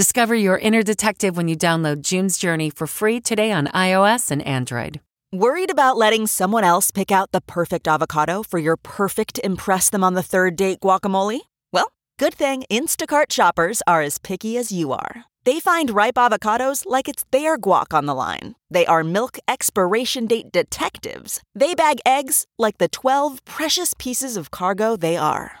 Discover your inner detective when you download June's Journey for free today on iOS and Android. Worried about letting someone else pick out the perfect avocado for your perfect Impress Them on the Third Date guacamole? Well, good thing Instacart shoppers are as picky as you are. They find ripe avocados like it's their guac on the line. They are milk expiration date detectives. They bag eggs like the 12 precious pieces of cargo they are.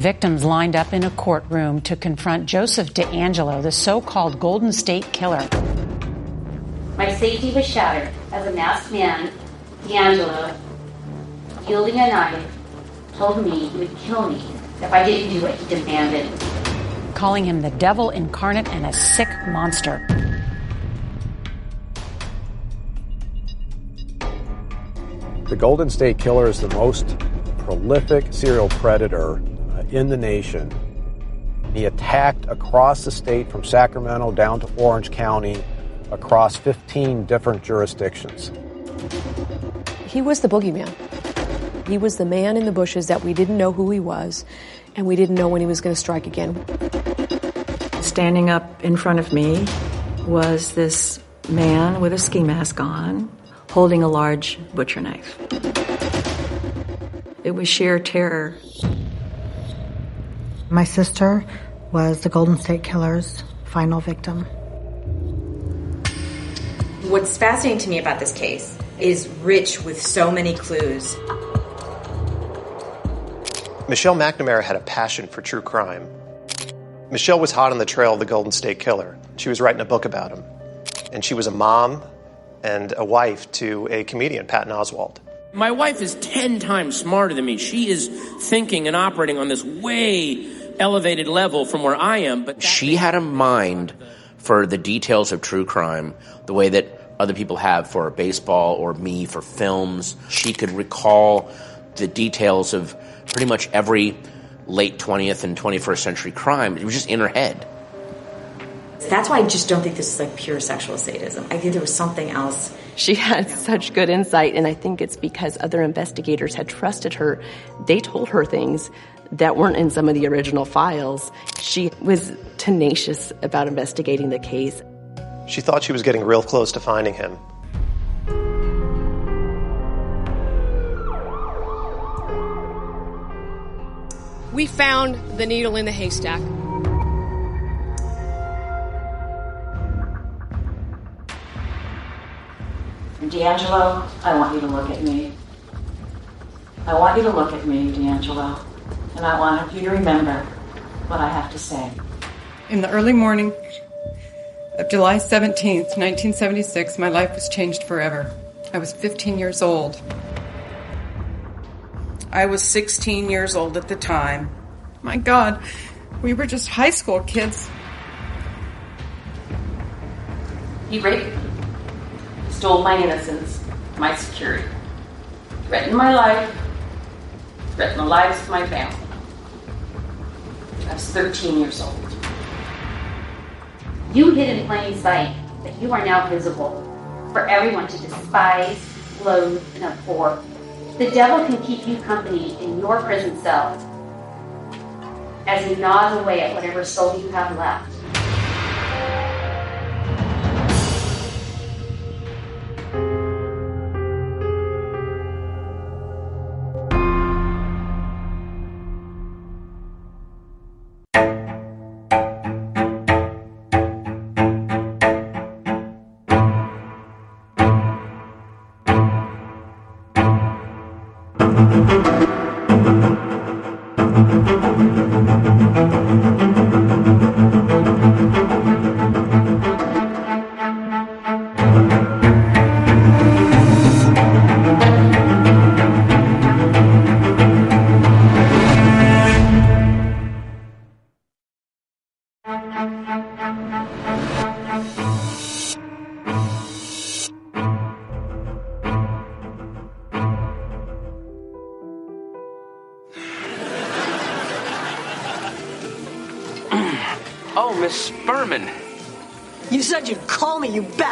Victims lined up in a courtroom to confront Joseph DeAngelo, the so called Golden State Killer. My safety was shattered as a masked man, DeAngelo, wielding a knife, told me he would kill me if I didn't do what he demanded. Calling him the devil incarnate and a sick monster. The Golden State Killer is the most prolific serial predator in the nation. He attacked across the state from Sacramento down to Orange County across 15 different jurisdictions. He was the boogeyman. He was the man in the bushes that we didn't know who he was, and we didn't know when he was going to strike again. Standing up in front of me was this man with a ski mask on, holding a large butcher knife. It was sheer terror. My sister was the Golden State Killer's final victim. What's fascinating to me about this case is rich with so many clues. Michelle McNamara had a passion for true crime. Michelle was hot on the trail of the Golden State Killer. She was writing a book about him. And she was a mom and a wife to a comedian, Patton Oswalt. My wife is 10 times smarter than me. She is thinking and operating on this way elevated level from where I am, but she had a mind for the details of true crime, the way that other people have for baseball or me for films. She could recall the details of pretty much every late 20th and 21st century crime. It was just in her head. That's why I just don't think this is like pure sexual sadism. I think there was something else. She had such good insight, and I think it's because other investigators had trusted her. They told her things that weren't in some of the original files. She was tenacious about investigating the case. She thought she was getting real close to finding him. We found the needle in the haystack. DeAngelo, I want you to look at me. I want you to look at me, DeAngelo, and I want you to remember what I have to say. In the early morning of July 17th, 1976, my life was changed forever. I was 15 years old. I was 16 years old at the time. My God, we were just high school kids. He raped me, stole my innocence, my security, threatened my life, threatened the lives of my family. I was 13 years old. You hid in plain sight, but you are now visible for everyone to despise, loathe, and abhor. The devil can keep you company in your prison cell as he gnaws away at whatever soul you have left.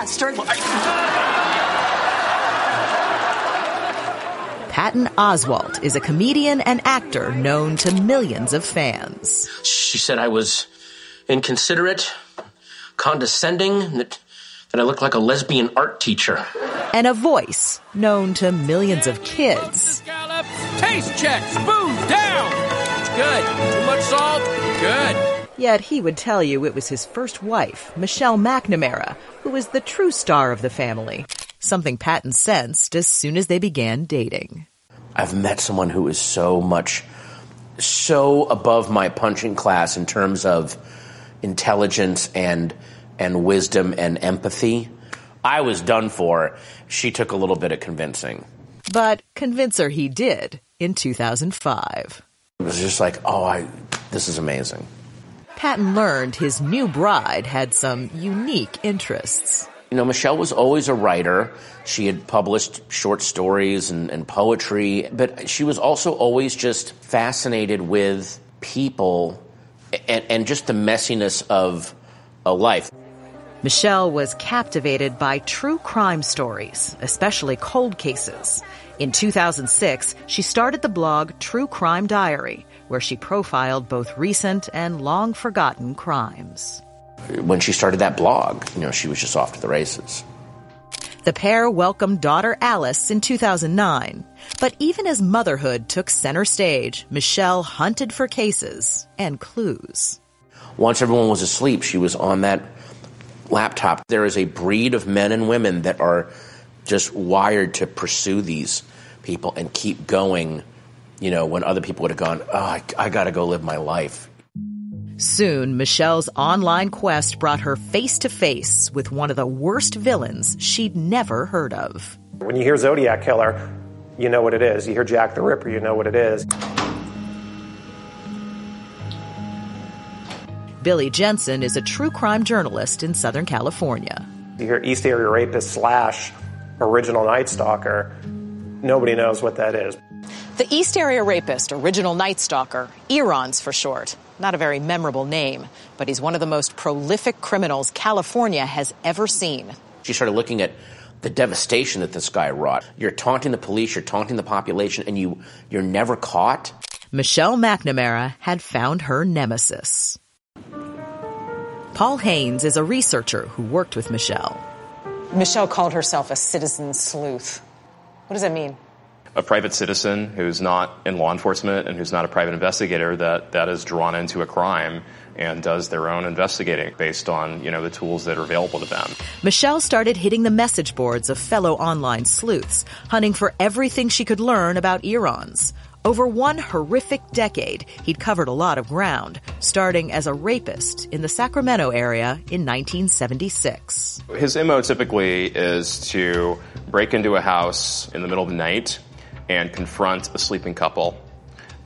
Me, you bastard. Patton Oswalt is a comedian and actor known to millions of fans. She said I was inconsiderate, condescending, that, that I looked like a lesbian art teacher. And a voice known to millions of kids. Taste check. Spoon down. Good. Too much salt. Good. Yet he would tell you it was his first wife, Michelle McNamara, who was the true star of the family. Something Patton sensed as soon as they began dating. I've met someone who is so much, so above my punching class in terms of intelligence and and wisdom and empathy. I was done for. She took a little bit of convincing. But convince her he did in 2005. It was just like, oh, I, this is amazing. Patton learned his new bride had some unique interests. You know, Michelle was always a writer. She had published short stories and, and, poetry, but she was also always just fascinated with people and, and just the messiness of a life. Michelle was captivated by true crime stories, especially cold cases. In 2006, she started the blog True Crime Diary, where she profiled both recent and long forgotten crimes. When she started that blog, you know, she was just off to the races. The pair welcomed daughter Alice in 2009. But even as motherhood took center stage, Michelle hunted for cases and clues. Once everyone was asleep, she was on that laptop. There is a breed of men and women that are just wired to pursue these people and keep going you know, when other people would have gone, oh, I, I got to go live my life. Soon, Michelle's online quest brought her face to face with one of the worst villains she'd never heard of. When you hear Zodiac Killer, you know what it is. You hear Jack the Ripper, you know what it is. Billy Jensen is a true crime journalist in Southern California. You hear East Area Rapist slash original Night Stalker, nobody knows what that is. The East Area Rapist, Original Night Stalker, Eron's for short. Not a very memorable name, but he's one of the most prolific criminals California has ever seen. She started looking at the devastation that this guy wrought. You're taunting the police, you're taunting the population, and you, you're never caught. Michelle McNamara had found her nemesis. Paul Haynes is a researcher who worked with Michelle. Michelle called herself a citizen sleuth. What does that mean? A private citizen who's not in law enforcement and who's not a private investigator that, that is drawn into a crime and does their own investigating based on, you know, the tools that are available to them. Michelle started hitting the message boards of fellow online sleuths, hunting for everything she could learn about Irons. Over one horrific decade, he'd covered a lot of ground, starting as a rapist in the Sacramento area in 1976. His MO typically is to break into a house in the middle of the night and confront a sleeping couple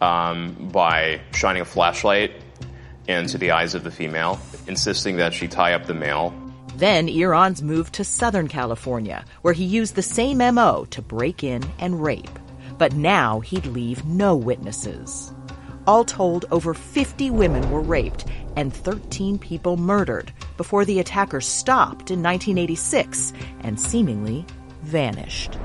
um, by shining a flashlight into the eyes of the female, insisting that she tie up the male. Then Irons moved to Southern California, where he used the same MO to break in and rape. But now he'd leave no witnesses. All told, over 50 women were raped and 13 people murdered before the attacker stopped in 1986 and seemingly vanished.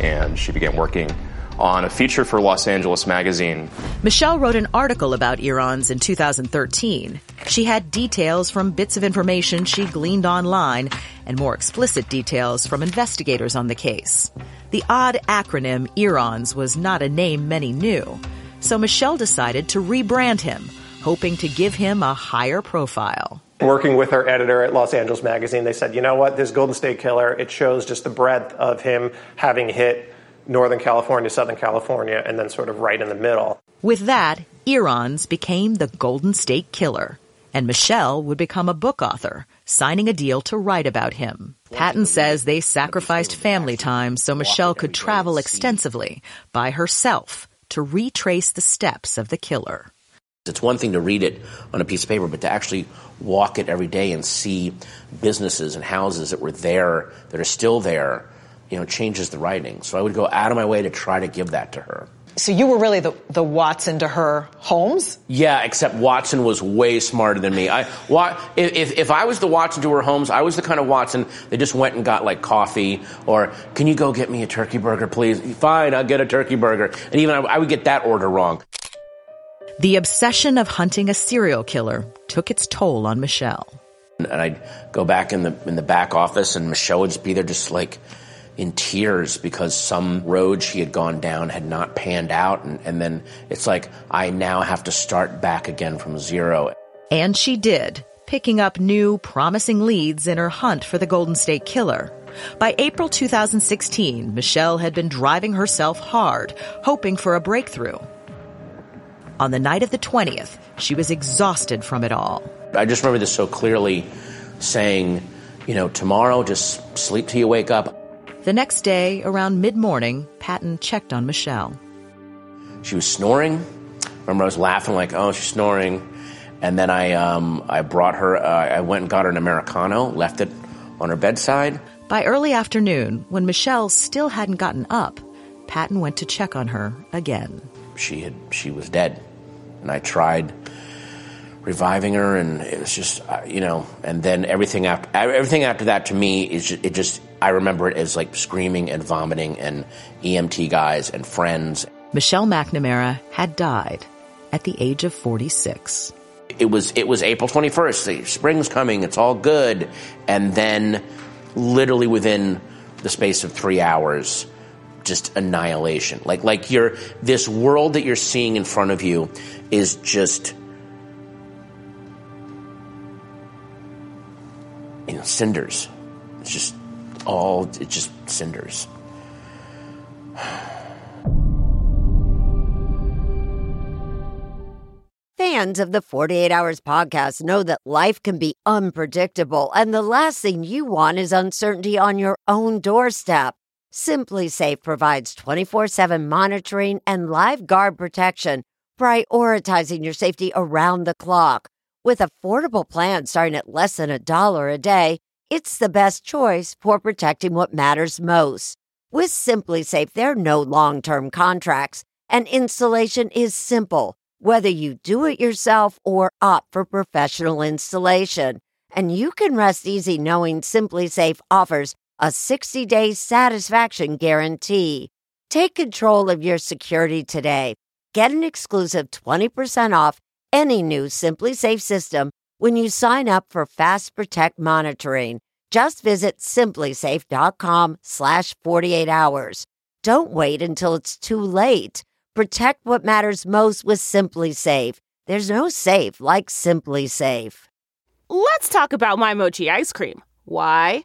And she began working on a feature for Los Angeles Magazine. Michelle wrote an article about Irons in 2013. She had details from bits of information she gleaned online and more explicit details from investigators on the case. The odd acronym Irons was not a name many knew, so Michelle decided to rebrand him, hoping to give him a higher profile. Working with our editor at Los Angeles Magazine, they said, you know what, this Golden State Killer, it shows just the breadth of him having hit Northern California, Southern California, and then sort of right in the middle. With that, Irons became the Golden State Killer, and Michelle would become a book author, signing a deal to write about him. Patton says they sacrificed family time so Michelle could travel extensively by herself to retrace the steps of the killer. It's one thing to read it on a piece of paper, but to actually walk it every day and see businesses and houses that were there, that are still there, you know, changes the writing. So I would go out of my way to try to give that to her. So you were really the, the Watson to her Holmes? Yeah, except Watson was way smarter than me. I, if, if I was the Watson to her Holmes, I was the kind of Watson that just went and got like coffee or, can you go get me a turkey burger, please? Fine, I'll get a turkey burger. And even I, I would get that order wrong. The obsession of hunting a serial killer took its toll on Michelle. And I'd go back in the, in the back office and Michelle would just be there just like, in tears because some road she had gone down had not panned out. And, and then it's like, I now have to start back again from zero. And she did, picking up new, promising leads in her hunt for the Golden State Killer. By April 2016, Michelle had been driving herself hard, hoping for a breakthrough. On the night of the 20th, she was exhausted from it all. I just remember this so clearly saying, you know, tomorrow just sleep till you wake up. The next day, around mid morning, Patton checked on Michelle. She was snoring. Remember, I was laughing like, "Oh, she's snoring," and then I um, I brought her. Uh, I went and got her an americano, left it on her bedside. By early afternoon, when Michelle still hadn't gotten up, Patton went to check on her again. She had she was dead, and I tried reviving her, and it was just uh, you know. And then everything after everything after that to me is just, it just I remember it as like screaming and vomiting and EMT guys and friends. Michelle McNamara had died at the age of 46. It was it was April 21st. The spring's coming. It's all good. And then literally within the space of 3 hours just annihilation. Like like you're this world that you're seeing in front of you is just know cinders. It's just all it's just cinders. Fans of the 48 Hours podcast know that life can be unpredictable, and the last thing you want is uncertainty on your own doorstep. SimpliSafe provides 24 7 monitoring and live guard protection, prioritizing your safety around the clock. With affordable plans starting at less than a dollar a day, it's the best choice for protecting what matters most. With SimpliSafe, there are no long term contracts, and installation is simple, whether you do it yourself or opt for professional installation. And you can rest easy knowing SimpliSafe offers a 60 day satisfaction guarantee. Take control of your security today. Get an exclusive 20% off any new SimpliSafe system when you sign up for Fast Protect monitoring. Just visit simplisafe.com slash 48 hours. Don't wait until it's too late. Protect what matters most with SimpliSafe. There's no safe like SimpliSafe. Let's talk about My Mochi ice cream. Why?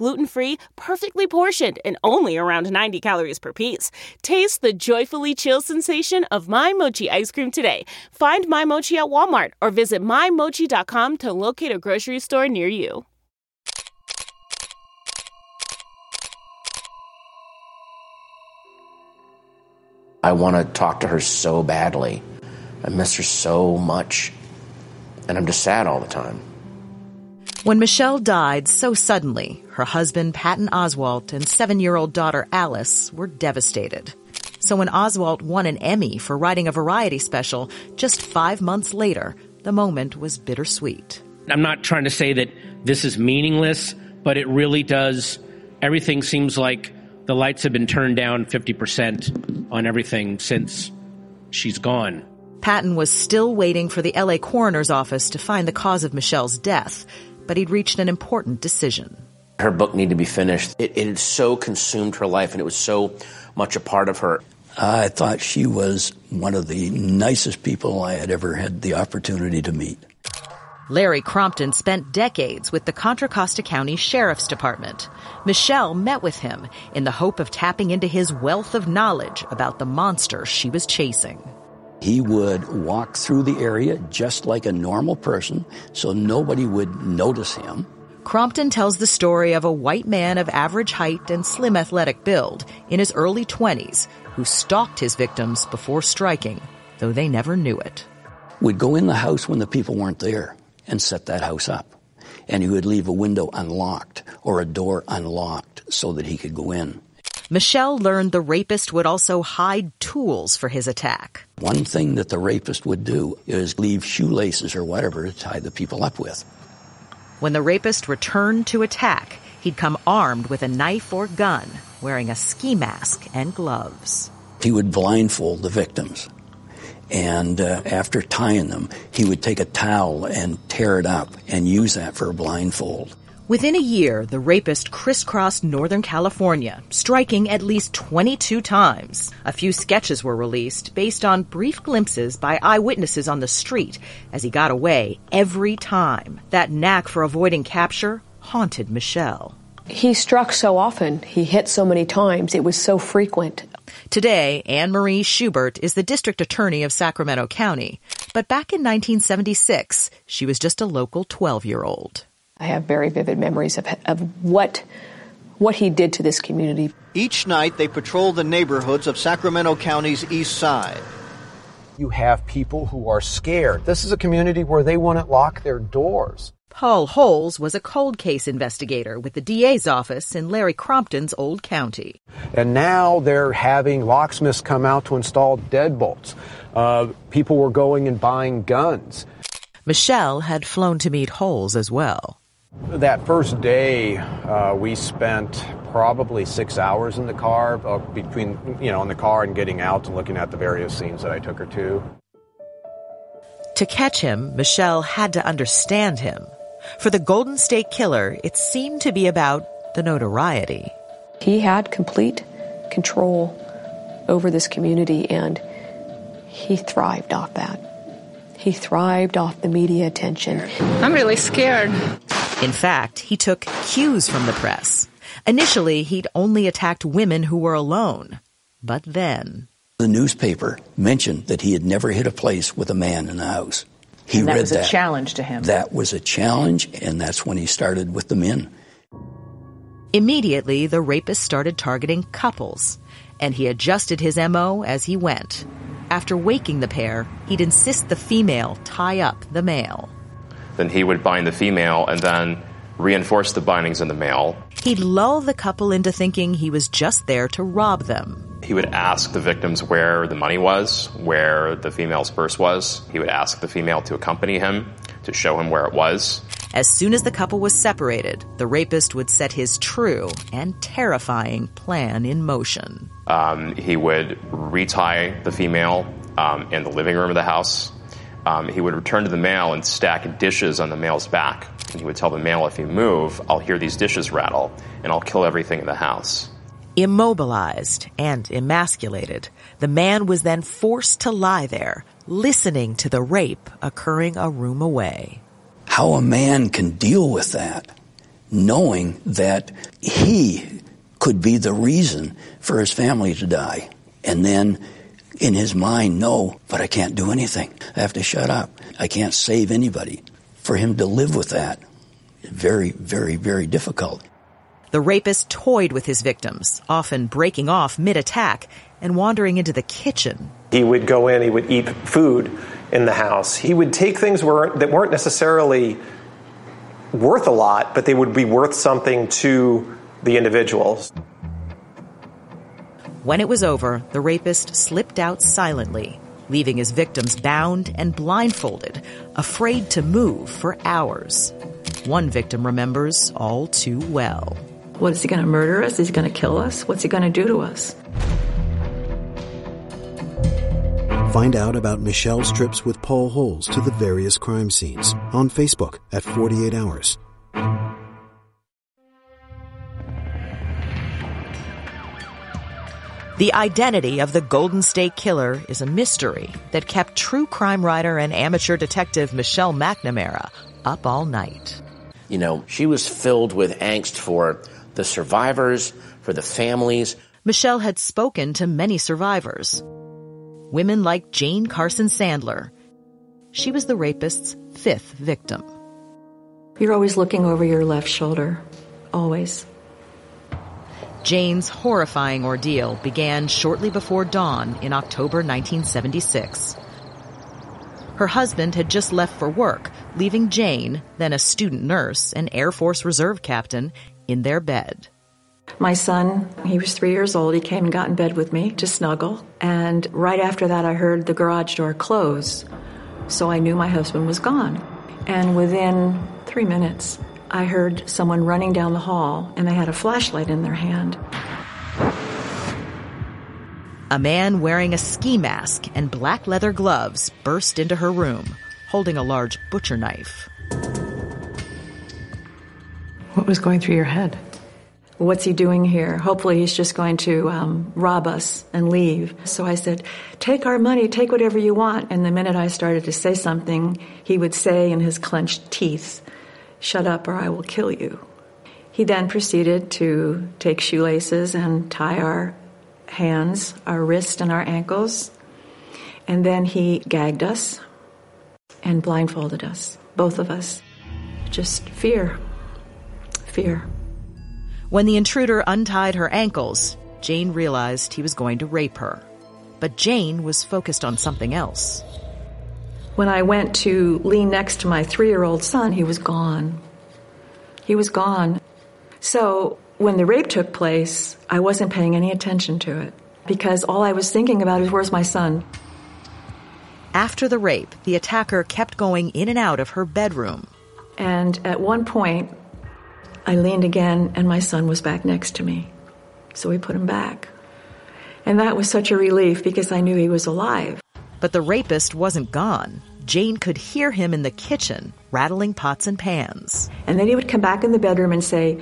gluten free, perfectly portioned, and only around 90 calories per piece. Taste the joyfully chill sensation of My Mochi ice cream today. Find My Mochi at Walmart or visit MyMochi.com to locate a grocery store near you. I want to talk to her so badly. I miss her so much. And I'm just sad all the time. When Michelle died so suddenly, her husband Patton Oswalt and seven-year-old daughter Alice were devastated. So when Oswalt won an Emmy for writing a variety special just five months later, the moment was bittersweet. I'm not trying to say that this is meaningless, but it really does. Everything seems like the lights have been turned down 50% on everything since she's gone. Patton was still waiting for the LA coroner's office to find the cause of Michelle's death, but he'd reached an important decision. Her book needed to be finished. It, it had so consumed her life, and it was so much a part of her. I thought she was one of the nicest people I had ever had the opportunity to meet. Larry Crompton spent decades with the Contra Costa County Sheriff's Department. Michelle met with him in the hope of tapping into his wealth of knowledge about the monster she was chasing. He would walk through the area just like a normal person, so nobody would notice him. Crompton tells the story of a white man of average height and slim athletic build in his early 20s who stalked his victims before striking, though they never knew it. Would go in the house when the people weren't there and set that house up. And he would leave a window unlocked or a door unlocked so that he could go in. Michelle learned the rapist would also hide tools for his attack. One thing that the rapist would do is leave shoelaces or whatever to tie the people up with. When the rapist returned to attack, he'd come armed with a knife or gun, wearing a ski mask and gloves. He would blindfold the victims. And uh, after tying them, he would take a towel and tear it up and use that for a blindfold. Within a year, the rapist crisscrossed Northern California, striking at least 22 times. A few sketches were released based on brief glimpses by eyewitnesses on the street as he got away every time. That knack for avoiding capture haunted Michelle. He struck so often, he hit so many times, it was so frequent. Today, Anne Marie Schubert is the district attorney of Sacramento County, but back in 1976, she was just a local 12 year old. I have very vivid memories of, of what what he did to this community. Each night they patrol the neighborhoods of Sacramento County's east side. You have people who are scared. This is a community where they wouldn't lock their doors. Paul Holes was a cold case investigator with the DA's office in Larry Crompton's old county. And now they're having locksmiths come out to install deadbolts. Uh, people were going and buying guns. Michelle had flown to meet Holes as well. That first day, uh, we spent probably six hours in the car, uh, between, you know, in the car and getting out and looking at the various scenes that I took her to. To catch him, Michelle had to understand him. For the Golden State Killer, it seemed to be about the notoriety. He had complete control over this community and he thrived off that. He thrived off the media attention. I'm really scared. In fact, he took cues from the press. Initially, he'd only attacked women who were alone. But then. The newspaper mentioned that he had never hit a place with a man in the house. He and that read was that. a challenge to him. That was a challenge, and that's when he started with the men. Immediately, the rapist started targeting couples, and he adjusted his MO as he went. After waking the pair, he'd insist the female tie up the male. Then he would bind the female and then reinforce the bindings in the male. He'd lull the couple into thinking he was just there to rob them. He would ask the victims where the money was, where the female's purse was. He would ask the female to accompany him to show him where it was. As soon as the couple was separated, the rapist would set his true and terrifying plan in motion. Um, he would retie the female um, in the living room of the house. Um, he would return to the male and stack dishes on the male's back. And he would tell the male, if you move, I'll hear these dishes rattle and I'll kill everything in the house. Immobilized and emasculated, the man was then forced to lie there, listening to the rape occurring a room away. How a man can deal with that, knowing that he could be the reason for his family to die. And then in his mind, no, but I can't do anything. I have to shut up. I can't save anybody. For him to live with that, very, very, very difficult. The rapist toyed with his victims, often breaking off mid attack and wandering into the kitchen. He would go in, he would eat food in the house. He would take things were, that weren't necessarily worth a lot, but they would be worth something to the individuals. When it was over, the rapist slipped out silently, leaving his victims bound and blindfolded, afraid to move for hours. One victim remembers all too well. What is he going to murder us? Is he going to kill us? What's he going to do to us? Find out about Michelle's trips with Paul Holes to the various crime scenes on Facebook at 48 Hours. The identity of the Golden State Killer is a mystery that kept true crime writer and amateur detective Michelle McNamara up all night. You know, she was filled with angst for the survivors, for the families. Michelle had spoken to many survivors. Women like Jane Carson Sandler. She was the rapist's fifth victim. You're always looking over your left shoulder. Always. Jane's horrifying ordeal began shortly before dawn in October 1976. Her husband had just left for work, leaving Jane, then a student nurse and Air Force Reserve captain, in their bed. My son, he was three years old. He came and got in bed with me to snuggle. And right after that, I heard the garage door close. So I knew my husband was gone. And within three minutes, I heard someone running down the hall and they had a flashlight in their hand. A man wearing a ski mask and black leather gloves burst into her room, holding a large butcher knife. What was going through your head? What's he doing here? Hopefully, he's just going to um, rob us and leave. So I said, Take our money, take whatever you want. And the minute I started to say something, he would say in his clenched teeth, Shut up or I will kill you. He then proceeded to take shoelaces and tie our hands, our wrists, and our ankles. And then he gagged us and blindfolded us, both of us. Just fear. Fear. When the intruder untied her ankles, Jane realized he was going to rape her. But Jane was focused on something else. When I went to lean next to my three year old son, he was gone. He was gone. So when the rape took place, I wasn't paying any attention to it because all I was thinking about is where's my son? After the rape, the attacker kept going in and out of her bedroom. And at one point, I leaned again and my son was back next to me. So we put him back. And that was such a relief because I knew he was alive. But the rapist wasn't gone. Jane could hear him in the kitchen, rattling pots and pans. And then he would come back in the bedroom and say,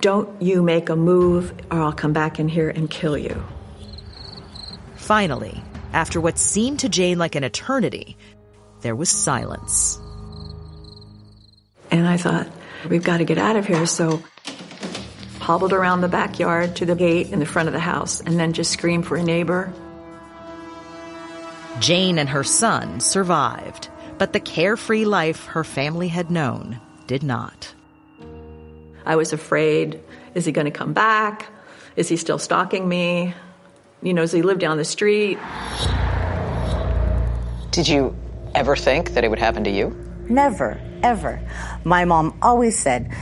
Don't you make a move, or I'll come back in here and kill you. Finally, after what seemed to Jane like an eternity, there was silence. And I thought, we've got to get out of here. So hobbled around the backyard to the gate in the front of the house and then just screamed for a neighbor. Jane and her son survived, but the carefree life her family had known did not. I was afraid is he going to come back? Is he still stalking me? You know, does he live down the street? Did you ever think that it would happen to you? Never, ever. My mom always said,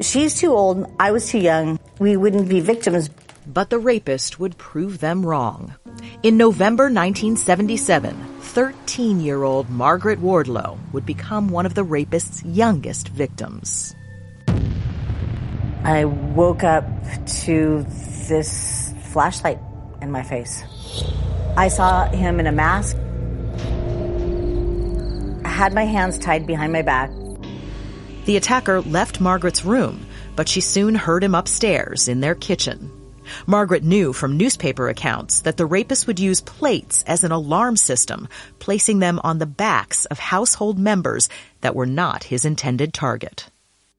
she's too old, I was too young, we wouldn't be victims, But the rapist would prove them wrong. In November 1977, 13 year old Margaret Wardlow would become one of the rapist's youngest victims. I woke up to this flashlight in my face. I saw him in a mask. I had my hands tied behind my back. The attacker left Margaret's room, but she soon heard him upstairs in their kitchen. Margaret knew from newspaper accounts that the rapist would use plates as an alarm system, placing them on the backs of household members that were not his intended target.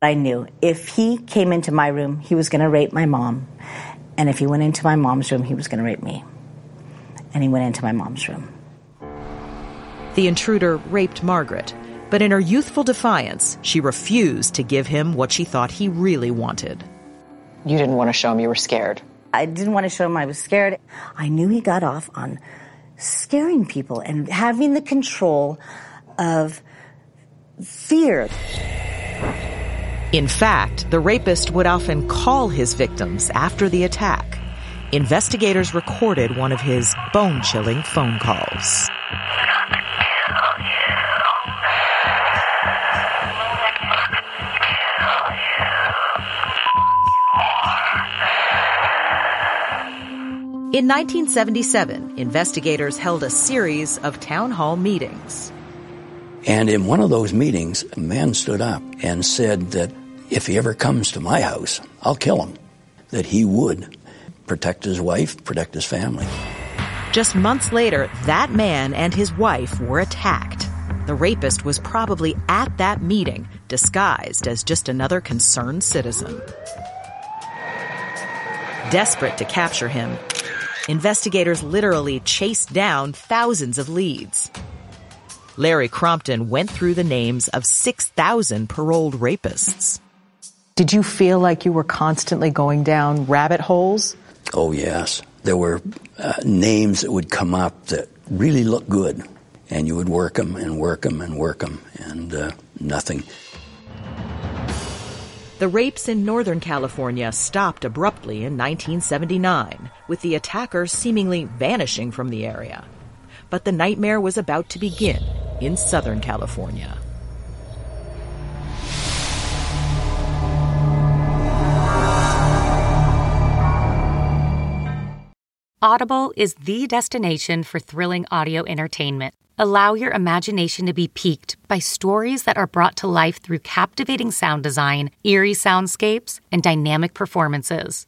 I knew if he came into my room, he was going to rape my mom. And if he went into my mom's room, he was going to rape me. And he went into my mom's room. The intruder raped Margaret, but in her youthful defiance, she refused to give him what she thought he really wanted. You didn't want to show him you were scared. I didn't want to show him I was scared. I knew he got off on scaring people and having the control of fear. In fact, the rapist would often call his victims after the attack. Investigators recorded one of his bone chilling phone calls. In 1977, investigators held a series of town hall meetings. And in one of those meetings, a man stood up and said that if he ever comes to my house, I'll kill him. That he would protect his wife, protect his family. Just months later, that man and his wife were attacked. The rapist was probably at that meeting, disguised as just another concerned citizen. Desperate to capture him, investigators literally chased down thousands of leads. Larry Crompton went through the names of 6,000 paroled rapists. Did you feel like you were constantly going down rabbit holes? Oh, yes. There were uh, names that would come up that really looked good, and you would work them and work them and work them, and uh, nothing. The rapes in Northern California stopped abruptly in 1979, with the attacker seemingly vanishing from the area. But the nightmare was about to begin in Southern California. Audible is the destination for thrilling audio entertainment. Allow your imagination to be piqued by stories that are brought to life through captivating sound design, eerie soundscapes, and dynamic performances.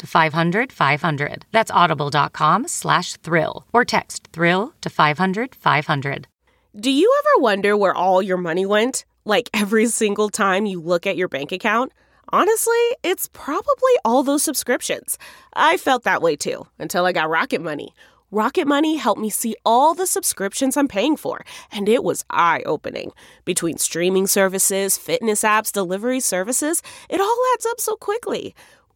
to 500 500. That's audible.com slash thrill or text thrill to 500 500. Do you ever wonder where all your money went? Like every single time you look at your bank account? Honestly, it's probably all those subscriptions. I felt that way too until I got Rocket Money. Rocket Money helped me see all the subscriptions I'm paying for, and it was eye opening. Between streaming services, fitness apps, delivery services, it all adds up so quickly.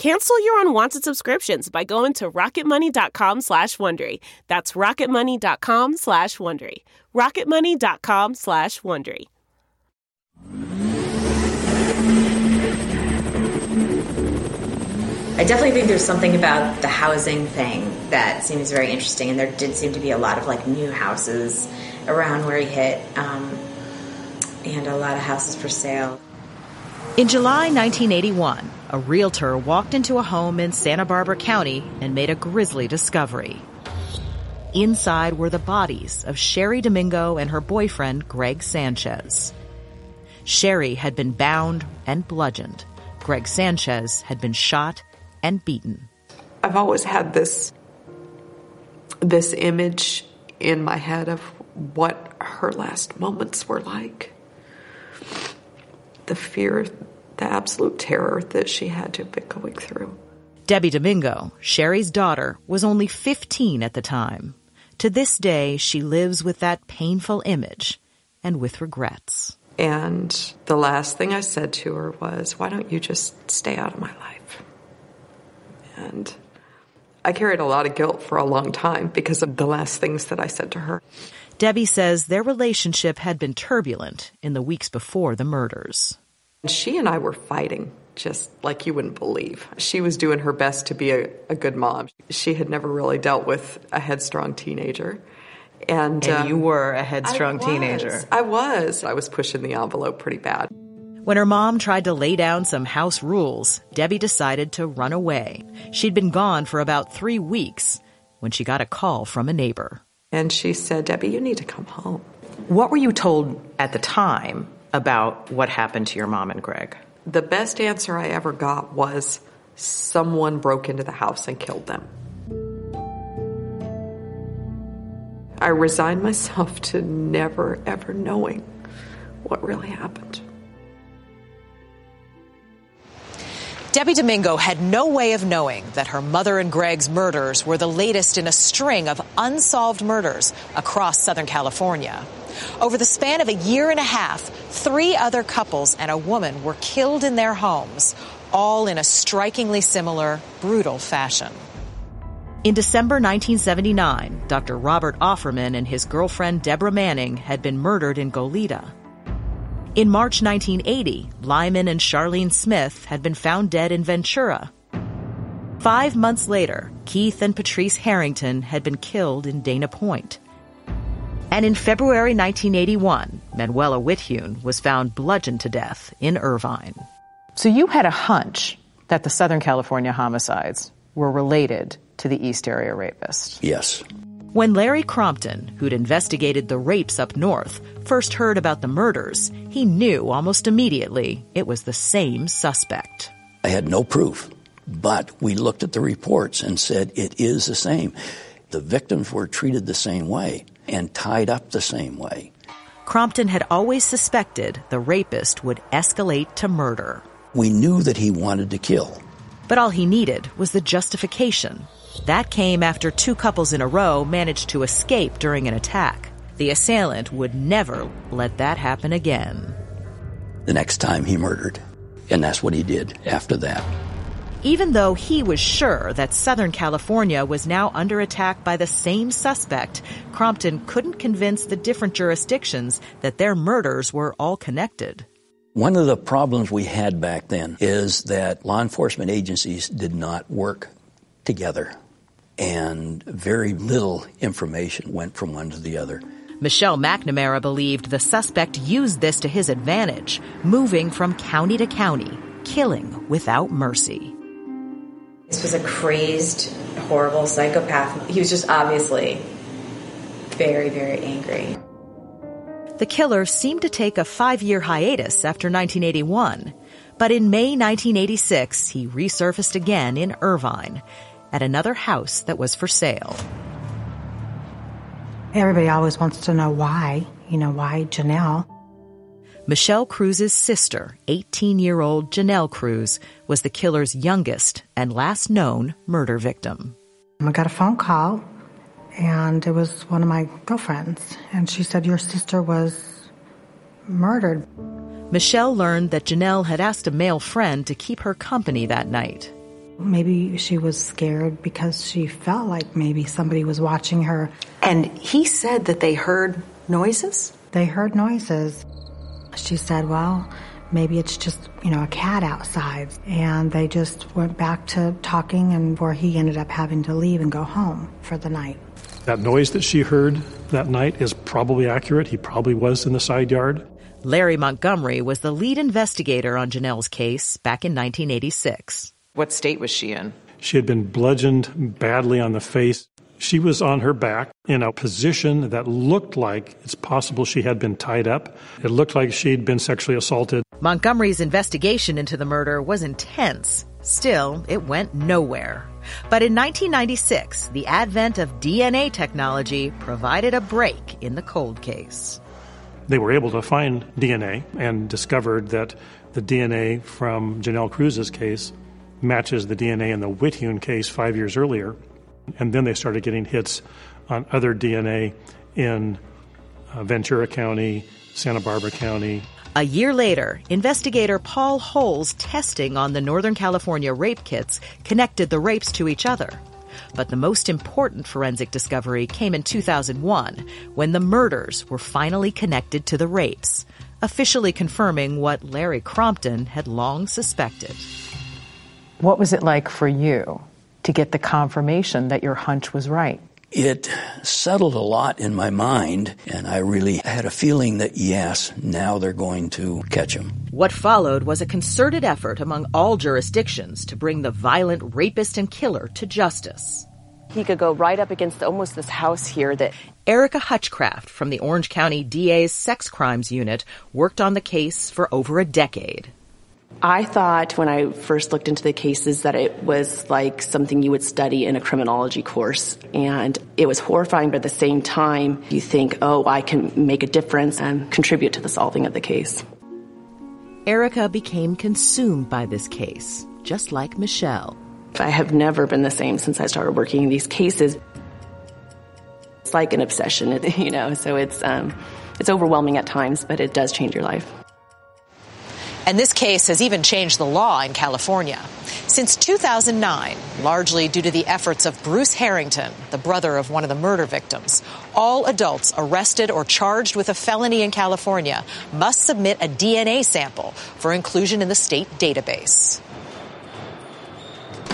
Cancel your unwanted subscriptions by going to rocketmoney.com slash Wondery. That's rocketmoney.com slash Wondery. rocketmoney.com slash Wondery. I definitely think there's something about the housing thing that seems very interesting, and there did seem to be a lot of like new houses around where he hit, um, and a lot of houses for sale. In July 1981, a realtor walked into a home in Santa Barbara County and made a grisly discovery. Inside were the bodies of Cheri Domingo and her boyfriend, Greg Sanchez. Cheri had been bound and bludgeoned. Greg Sanchez had been shot and beaten. I've always had this this image in my head of what her last moments were like. The fear, the absolute terror that she had to have been going through. Debbie Domingo, Cheri's daughter, was only 15 at the time. To this day, she lives with that painful image and with regrets. And the last thing I said to her was, Why don't you just stay out of my life? And I carried a lot of guilt for a long time because of the last things that I said to her. Debbie says their relationship had been turbulent in the weeks before the murders. She and I were fighting just like you wouldn't believe. She was doing her best to be a, a good mom. She had never really dealt with a headstrong teenager. And, And um, you were a headstrong I teenager. I was. I was pushing the envelope pretty bad. When her mom tried to lay down some house rules, Debbie decided to run away. She'd been gone for about three weeks when she got a call from a neighbor. And she said, Debbie, you need to come home. What were you told at the time about what happened to your mom and Greg? The best answer I ever got was someone broke into the house and killed them. I resigned myself to never, ever knowing what really happened. Debbie Domingo had no way of knowing that her mother and Greg's murders were the latest in a string of unsolved murders across Southern California. Over the span of a year and a half, three other couples and a woman were killed in their homes, all in a strikingly similar, brutal fashion. In December 1979, Dr. Robert Offerman and his girlfriend Deborah Manning had been murdered in Goleta. In March 1980, Lyman and Charlene Smith had been found dead in Ventura. Five months later, Keith and Patrice Harrington had been killed in Dana Point. And in February 1981, Manuela Witthuhn was found bludgeoned to death in Irvine. So you had a hunch that the Southern California homicides were related to the East Area rapist. Yes. When Larry Crompton, who'd investigated the rapes up north, first heard about the murders, he knew almost immediately it was the same suspect. I had no proof, but we looked at the reports and said it is the same. The victims were treated the same way and tied up the same way. Crompton had always suspected the rapist would escalate to murder. We knew that he wanted to kill. But all he needed was the justification. That came after two couples in a row managed to escape during an attack. The assailant would never let that happen again. The next time he murdered. And that's what he did after that. Even though he was sure that Southern California was now under attack by the same suspect, Crompton couldn't convince the different jurisdictions that their murders were all connected. One of the problems we had back then is that law enforcement agencies did not work together, and very little information went from one to the other. Michelle McNamara believed the suspect used this to his advantage, moving from county to county, killing without mercy. This was a crazed, horrible psychopath. He was just obviously very, very angry. The killer seemed to take a five year hiatus after 1981, but in May 1986, he resurfaced again in Irvine at another house that was for sale. Everybody always wants to know why, you know, why Janelle. Michelle Cruz's sister, 18 year old Janelle Cruz, was the killer's youngest and last known murder victim. I got a phone call, and it was one of my girlfriends, and she said, Your sister was murdered. Michelle learned that Janelle had asked a male friend to keep her company that night. Maybe she was scared because she felt like maybe somebody was watching her. And he said that they heard noises? They heard noises. She said, Well, maybe it's just, you know, a cat outside. And they just went back to talking, and where he ended up having to leave and go home for the night. That noise that she heard that night is probably accurate. He probably was in the side yard. Larry Montgomery was the lead investigator on Janelle's case back in 1986. What state was she in? She had been bludgeoned badly on the face. She was on her back in a position that looked like it's possible she had been tied up. It looked like she'd been sexually assaulted. Montgomery's investigation into the murder was intense. Still, it went nowhere. But in 1996, the advent of DNA technology provided a break in the cold case. They were able to find DNA and discovered that the DNA from Janelle Cruz's case matches the DNA in the Witthuhn case five years earlier. And then they started getting hits on other DNA in uh, Ventura County, Santa Barbara County. A year later, investigator Paul Holes' testing on the Northern California rape kits connected the rapes to each other. But the most important forensic discovery came in 2001 when the murders were finally connected to the rapes, officially confirming what Larry Crompton had long suspected. What was it like for you to get the confirmation that your hunch was right? It settled a lot in my mind, and I really had a feeling that yes, now they're going to catch him. What followed was a concerted effort among all jurisdictions to bring the violent rapist and killer to justice. He could go right up against almost this house here that Erika Hutchcraft from the Orange County DA's Sex Crimes Unit worked on the case for over a decade. I thought when I first looked into the cases that it was like something you would study in a criminology course. And it was horrifying, but at the same time, you think, oh, I can make a difference and contribute to the solving of the case. Erika became consumed by this case, just like Michelle. I have never been the same since I started working in these cases. It's like an obsession, you know, so it's, um, it's overwhelming at times, but it does change your life. And this case has even changed the law in California. Since 2009, largely due to the efforts of Bruce Harrington, the brother of one of the murder victims, all adults arrested or charged with a felony in California must submit a DNA sample for inclusion in the state database.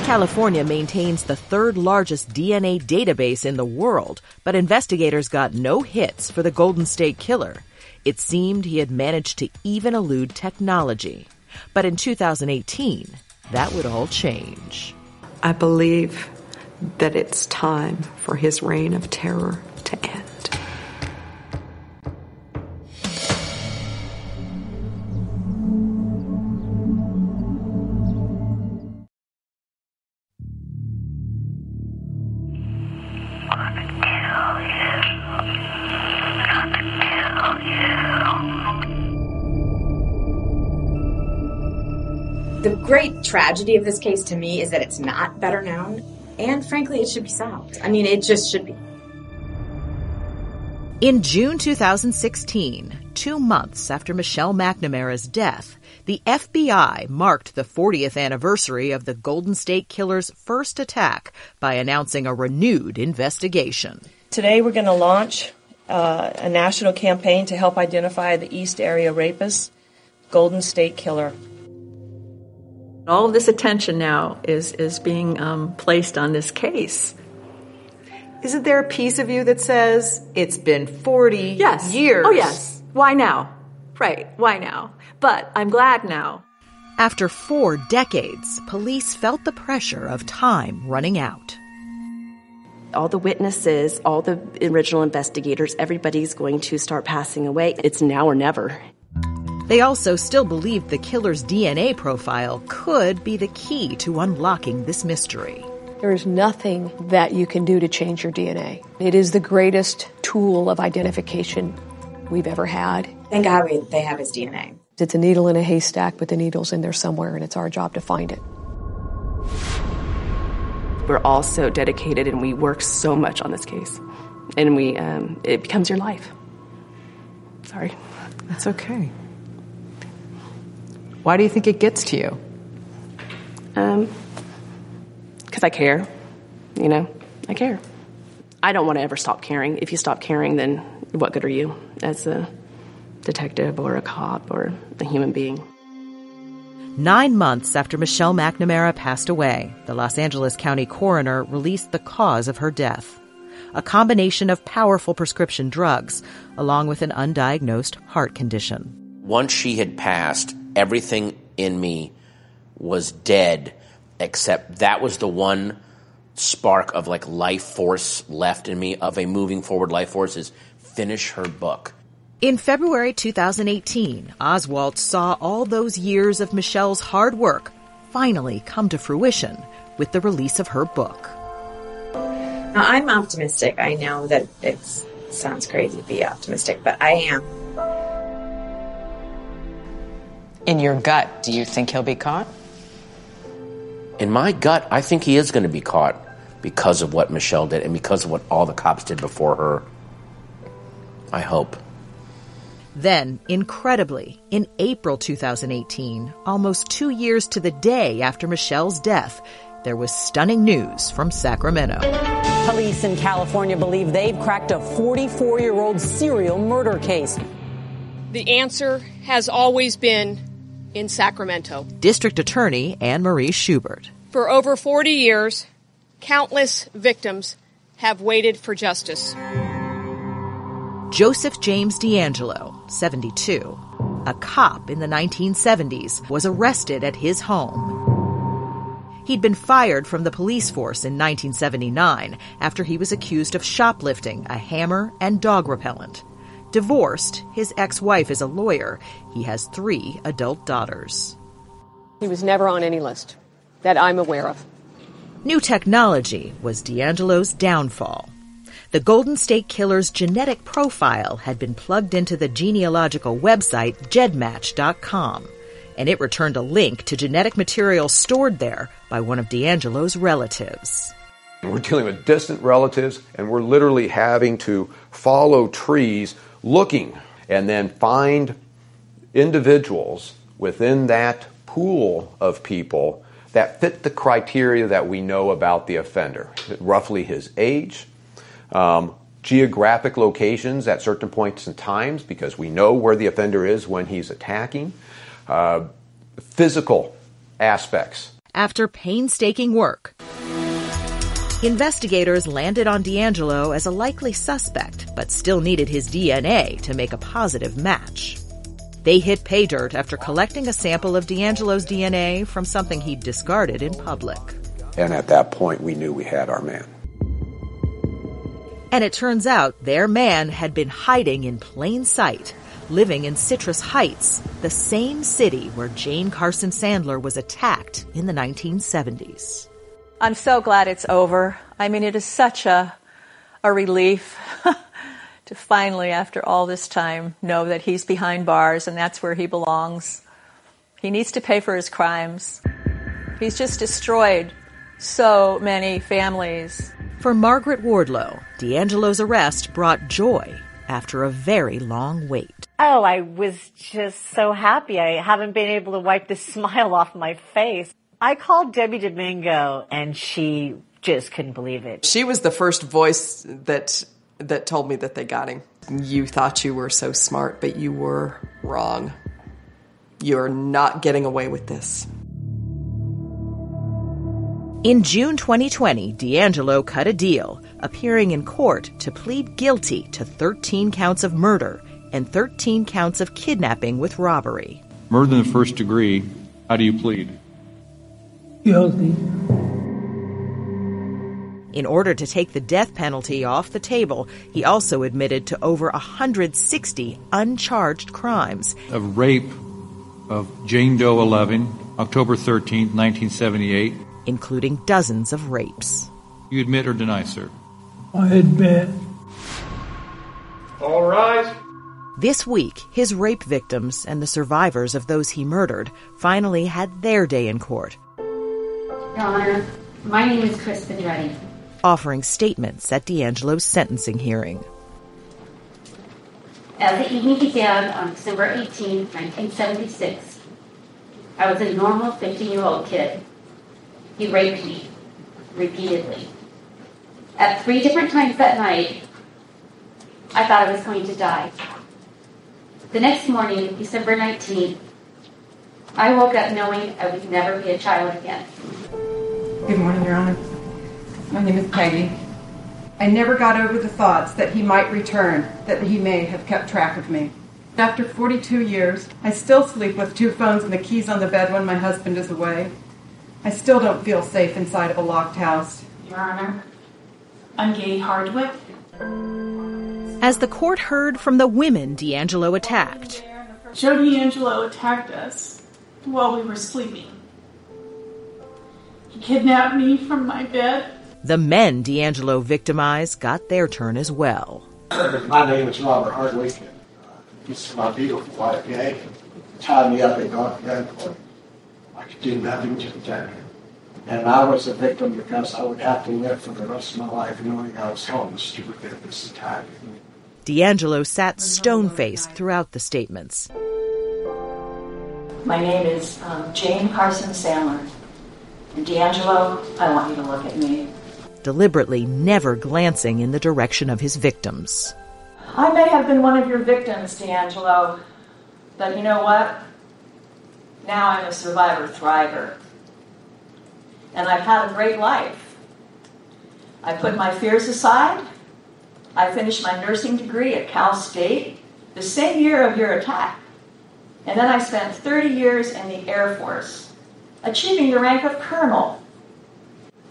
California maintains the third largest DNA database in the world, but investigators got no hits for the Golden State Killer. It seemed he had managed to even elude technology. But in 2018, that would all change. I believe that it's time for his reign of terror to end. Great tragedy of this case to me is that it's not better known, and frankly, it should be solved. I mean, it just should be. In June 2016, two months after Michelle McNamara's death, the FBI marked the 40th anniversary of the Golden State Killer's first attack by announcing a renewed investigation. Today, we're going to launch uh, a national campaign to help identify the East Area rapist, Golden State Killer. All of this attention now is is being um, placed on this case. Isn't there a piece of you that says it's been 40 yes. years? Oh, yes. Why now? Right. Why now? But I'm glad now. After four decades, police felt the pressure of time running out. All the witnesses, all the original investigators, everybody's going to start passing away. It's now or never. They also still believed the killer's DNA profile could be the key to unlocking this mystery. There is nothing that you can do to change your DNA. It is the greatest tool of identification we've ever had. Thank God we, they have his DNA. It's a needle in a haystack, but the needle's in there somewhere, and it's our job to find it. We're all so dedicated, and we work so much on this case, and we um, it becomes your life. Sorry. That's okay. Why do you think it gets to you? Um, because I care. You know, I care. I don't want to ever stop caring. If you stop caring, then what good are you as a detective or a cop or a human being? Nine months after Michelle McNamara passed away, the Los Angeles County coroner released the cause of her death a combination of powerful prescription drugs, along with an undiagnosed heart condition. Once she had passed, everything in me was dead except that was the one spark of like life force left in me, of a moving forward life force, is finish her book. In February 2018, Oswalt saw all those years of Michelle's hard work finally come to fruition with the release of her book. Now, I'm optimistic. I know that it sounds crazy to be optimistic, but I am. In your gut, do you think he'll be caught? In my gut, I think he is going to be caught because of what Michelle did and because of what all the cops did before her. I hope. Then, incredibly, in April 2018, almost two years to the day after Michelle's death, there was stunning news from Sacramento. Police in California believe they've cracked a 44 year old serial murder case. The answer has always been in Sacramento. District Attorney Anne Marie Schubert. For over 40 years, countless victims have waited for justice. Joseph James DeAngelo, 72, a cop in the 1970s, was arrested at his home. He'd been fired from the police force in 1979 after he was accused of shoplifting a hammer and dog repellent. Divorced, his ex wife is a lawyer. He has three adult daughters. He was never on any list that I'm aware of. New technology was DeAngelo's downfall. The Golden State Killer's genetic profile had been plugged into the genealogical website gedmatch.com, and it returned a link to genetic material stored there by one of DeAngelo's relatives. We're dealing with distant relatives, and we're literally having to follow trees looking and then find individuals within that pool of people that fit the criteria that we know about the offender roughly his age, um, geographic locations at certain points in times because we know where the offender is when he's attacking, uh, physical aspects. After painstaking work, investigators landed on DeAngelo as a likely suspect, but still needed his DNA to make a positive match. They hit pay dirt after collecting a sample of DeAngelo's DNA from something he'd discarded in public. And at that point, we knew we had our man. And it turns out their man had been hiding in plain sight, living in Citrus Heights, the same city where Jane Carson Sandler was attacked in the 1970s. I'm so glad it's over. I mean, it is such a, a relief to finally, after all this time, know that he's behind bars and that's where he belongs. He needs to pay for his crimes. He's just destroyed so many families. For Margaret Wardlow, DeAngelo's arrest brought joy after a very long wait. Oh, I was just so happy. I haven't been able to wipe the smile off my face. I called Debbie Domingo and she just couldn't believe it. She was the first voice that that told me that they got him. You thought you were so smart, but you were wrong. You're not getting away with this. In June 2020, DeAngelo cut a deal, appearing in court to plead guilty to 13 counts of murder and 13 counts of kidnapping with robbery. Murder in the first degree, how do you plead? Guilty. In order to take the death penalty off the table, he also admitted to over 160 uncharged crimes. Of rape of Jane Doe 11, October 13, 1978. Including dozens of rapes. You admit or deny, sir? I admit. All rise. This week, his rape victims and the survivors of those he murdered finally had their day in court. Your Honor, my name is Kris Pedretti. Offering statements at DeAngelo's sentencing hearing. As the evening began on December 18, 1976, I was a normal 15 year old kid. He raped me repeatedly. At three different times that night, I thought I was going to die. The next morning, December 19th, I woke up knowing I would never be a child again. Good morning, Your Honor. My name is Peggy. I never got over the thoughts that he might return, that he may have kept track of me. After 42 years, I still sleep with two phones and the keys on the bed when my husband is away. I still don't feel safe inside of a locked house. Your Honor, I'm Gay Hardwick. As the court heard from the women DeAngelo attacked, Joe DeAngelo attacked us while we were sleeping. He kidnapped me from my bed. the men DeAngelo victimized got their turn as well. My name is Robert Hardwick. and, uh, This is my beautiful wife, Gay. Tied me up and got gunpoint. I could do nothing to protect her. And I was a victim because I would have to live for the rest of my life knowing I was homeless to prevent this attack. DeAngelo sat stone faced throughout the statements. My name is um, Jane Carson Sandler. And DeAngelo, I want you to look at me. deliberately never glancing in the direction of his victims. I may have been one of your victims, DeAngelo, but you know what? Now I'm a survivor thriver. And I've had a great life. I put my fears aside. I finished my nursing degree at Cal State the same year of your attack. And then I spent 30 years in the Air Force, achieving the rank of colonel.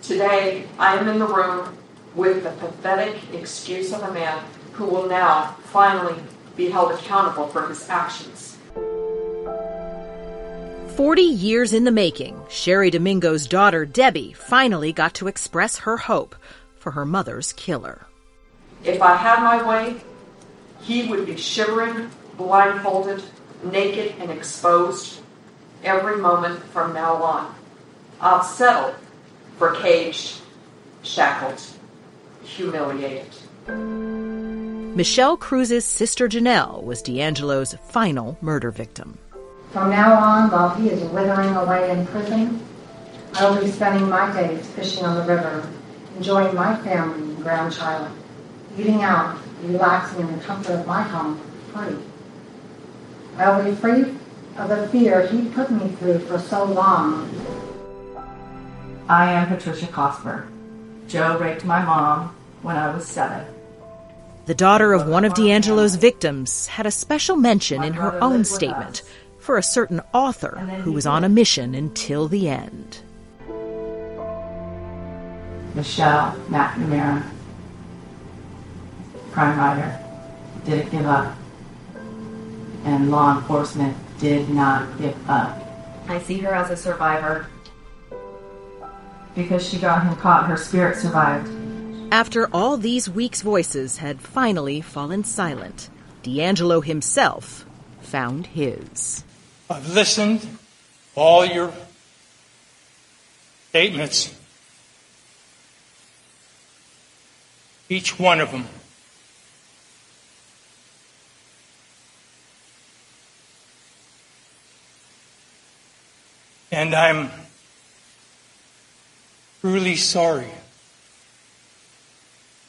Today, I am in the room with the pathetic excuse of a man who will now finally be held accountable for his actions. 40 years in the making, Cheri Domingo's daughter, Debbie, finally got to express her hope for her mother's killer. If I had my way, he would be shivering, blindfolded, naked, and exposed every moment from now on. I'll settle for caged, shackled, humiliated. Michelle Cruz's sister Janelle was DeAngelo's final murder victim. From now on, while he is withering away in prison, I will be spending my days fishing on the river, enjoying my family and grandchild, eating out, relaxing in the comfort of my home, free. I will be free of the fear he put me through for so long. I am Patricia Cosper. Joe raped my mom when I was seven. The daughter of one of DeAngelo's victims had a special mention in her own statement for a certain author who was on a mission until the end. Michelle McNamara, crime writer, didn't give up. And law enforcement did not give up. I see her as a survivor. Because she got him caught, her spirit survived. After all these weeks' voices had finally fallen silent, DeAngelo himself found his. I've listened to all your statements. Each one of them. And I'm truly sorry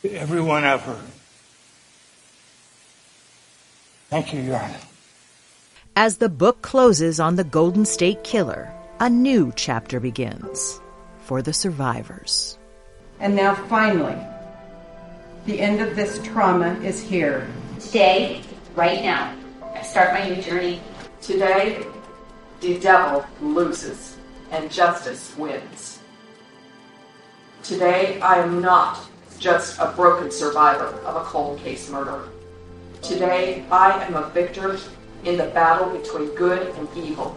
to everyone I've hurt. Thank you, Your Honor. As the book closes on the Golden State Killer, a new chapter begins for the survivors. And now, finally, the end of this trauma is here. Today, right now, I start my new journey. Today, the devil loses and justice wins. Today, I am not just a broken survivor of a cold case murder. Today, I am a victor in the battle between good and evil.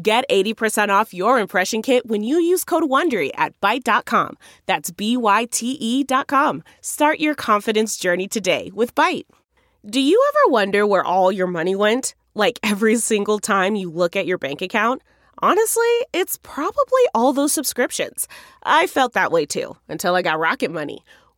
Get 80% off your impression kit when you use code WONDERY at Byte.com. That's B-Y-T-E dot com. Start your confidence journey today with Byte. Do you ever wonder where all your money went? Like every single time you look at your bank account? Honestly, it's probably all those subscriptions. I felt that way too until I got Rocket Money.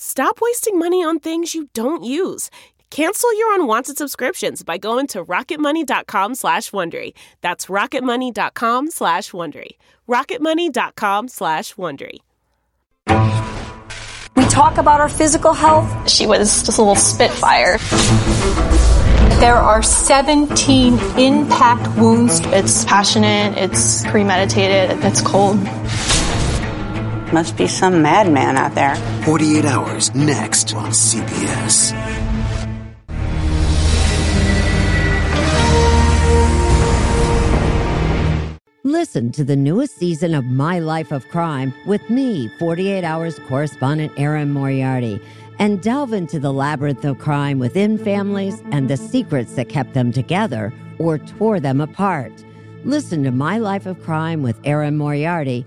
Stop wasting money on things you don't use. Cancel your unwanted subscriptions by going to rocketmoney.com slash Wondery. That's rocketmoney.com slash Wondery. rocketmoney.com slash Wondery. We talk about our physical health. She was just a little spitfire. There are 17 impact wounds. It's passionate, it's premeditated, it's cold. Must be some madman out there. 48 hours next on CBS. Listen to the newest season of My Life of Crime with me, 48 Hours correspondent Erin Moriarty, and delve into the labyrinth of crime within families and the secrets that kept them together or tore them apart. Listen to My Life of Crime with Erin Moriarty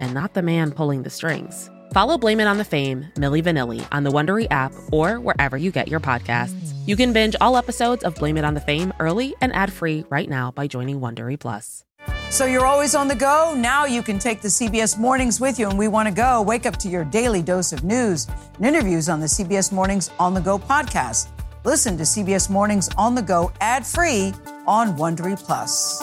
and not the man pulling the strings? Follow Blame It on the Fame, Milli Vanilli, on the Wondery app or wherever you get your podcasts. You can binge all episodes of Blame It on the Fame early and ad-free right now by joining Wondery Plus. So you're always on the go? Now you can take the CBS Mornings with you, and we want to go. Wake up to your daily dose of news and interviews on the CBS Mornings On the Go podcast. Listen to CBS Mornings On the Go ad-free on Wondery Plus.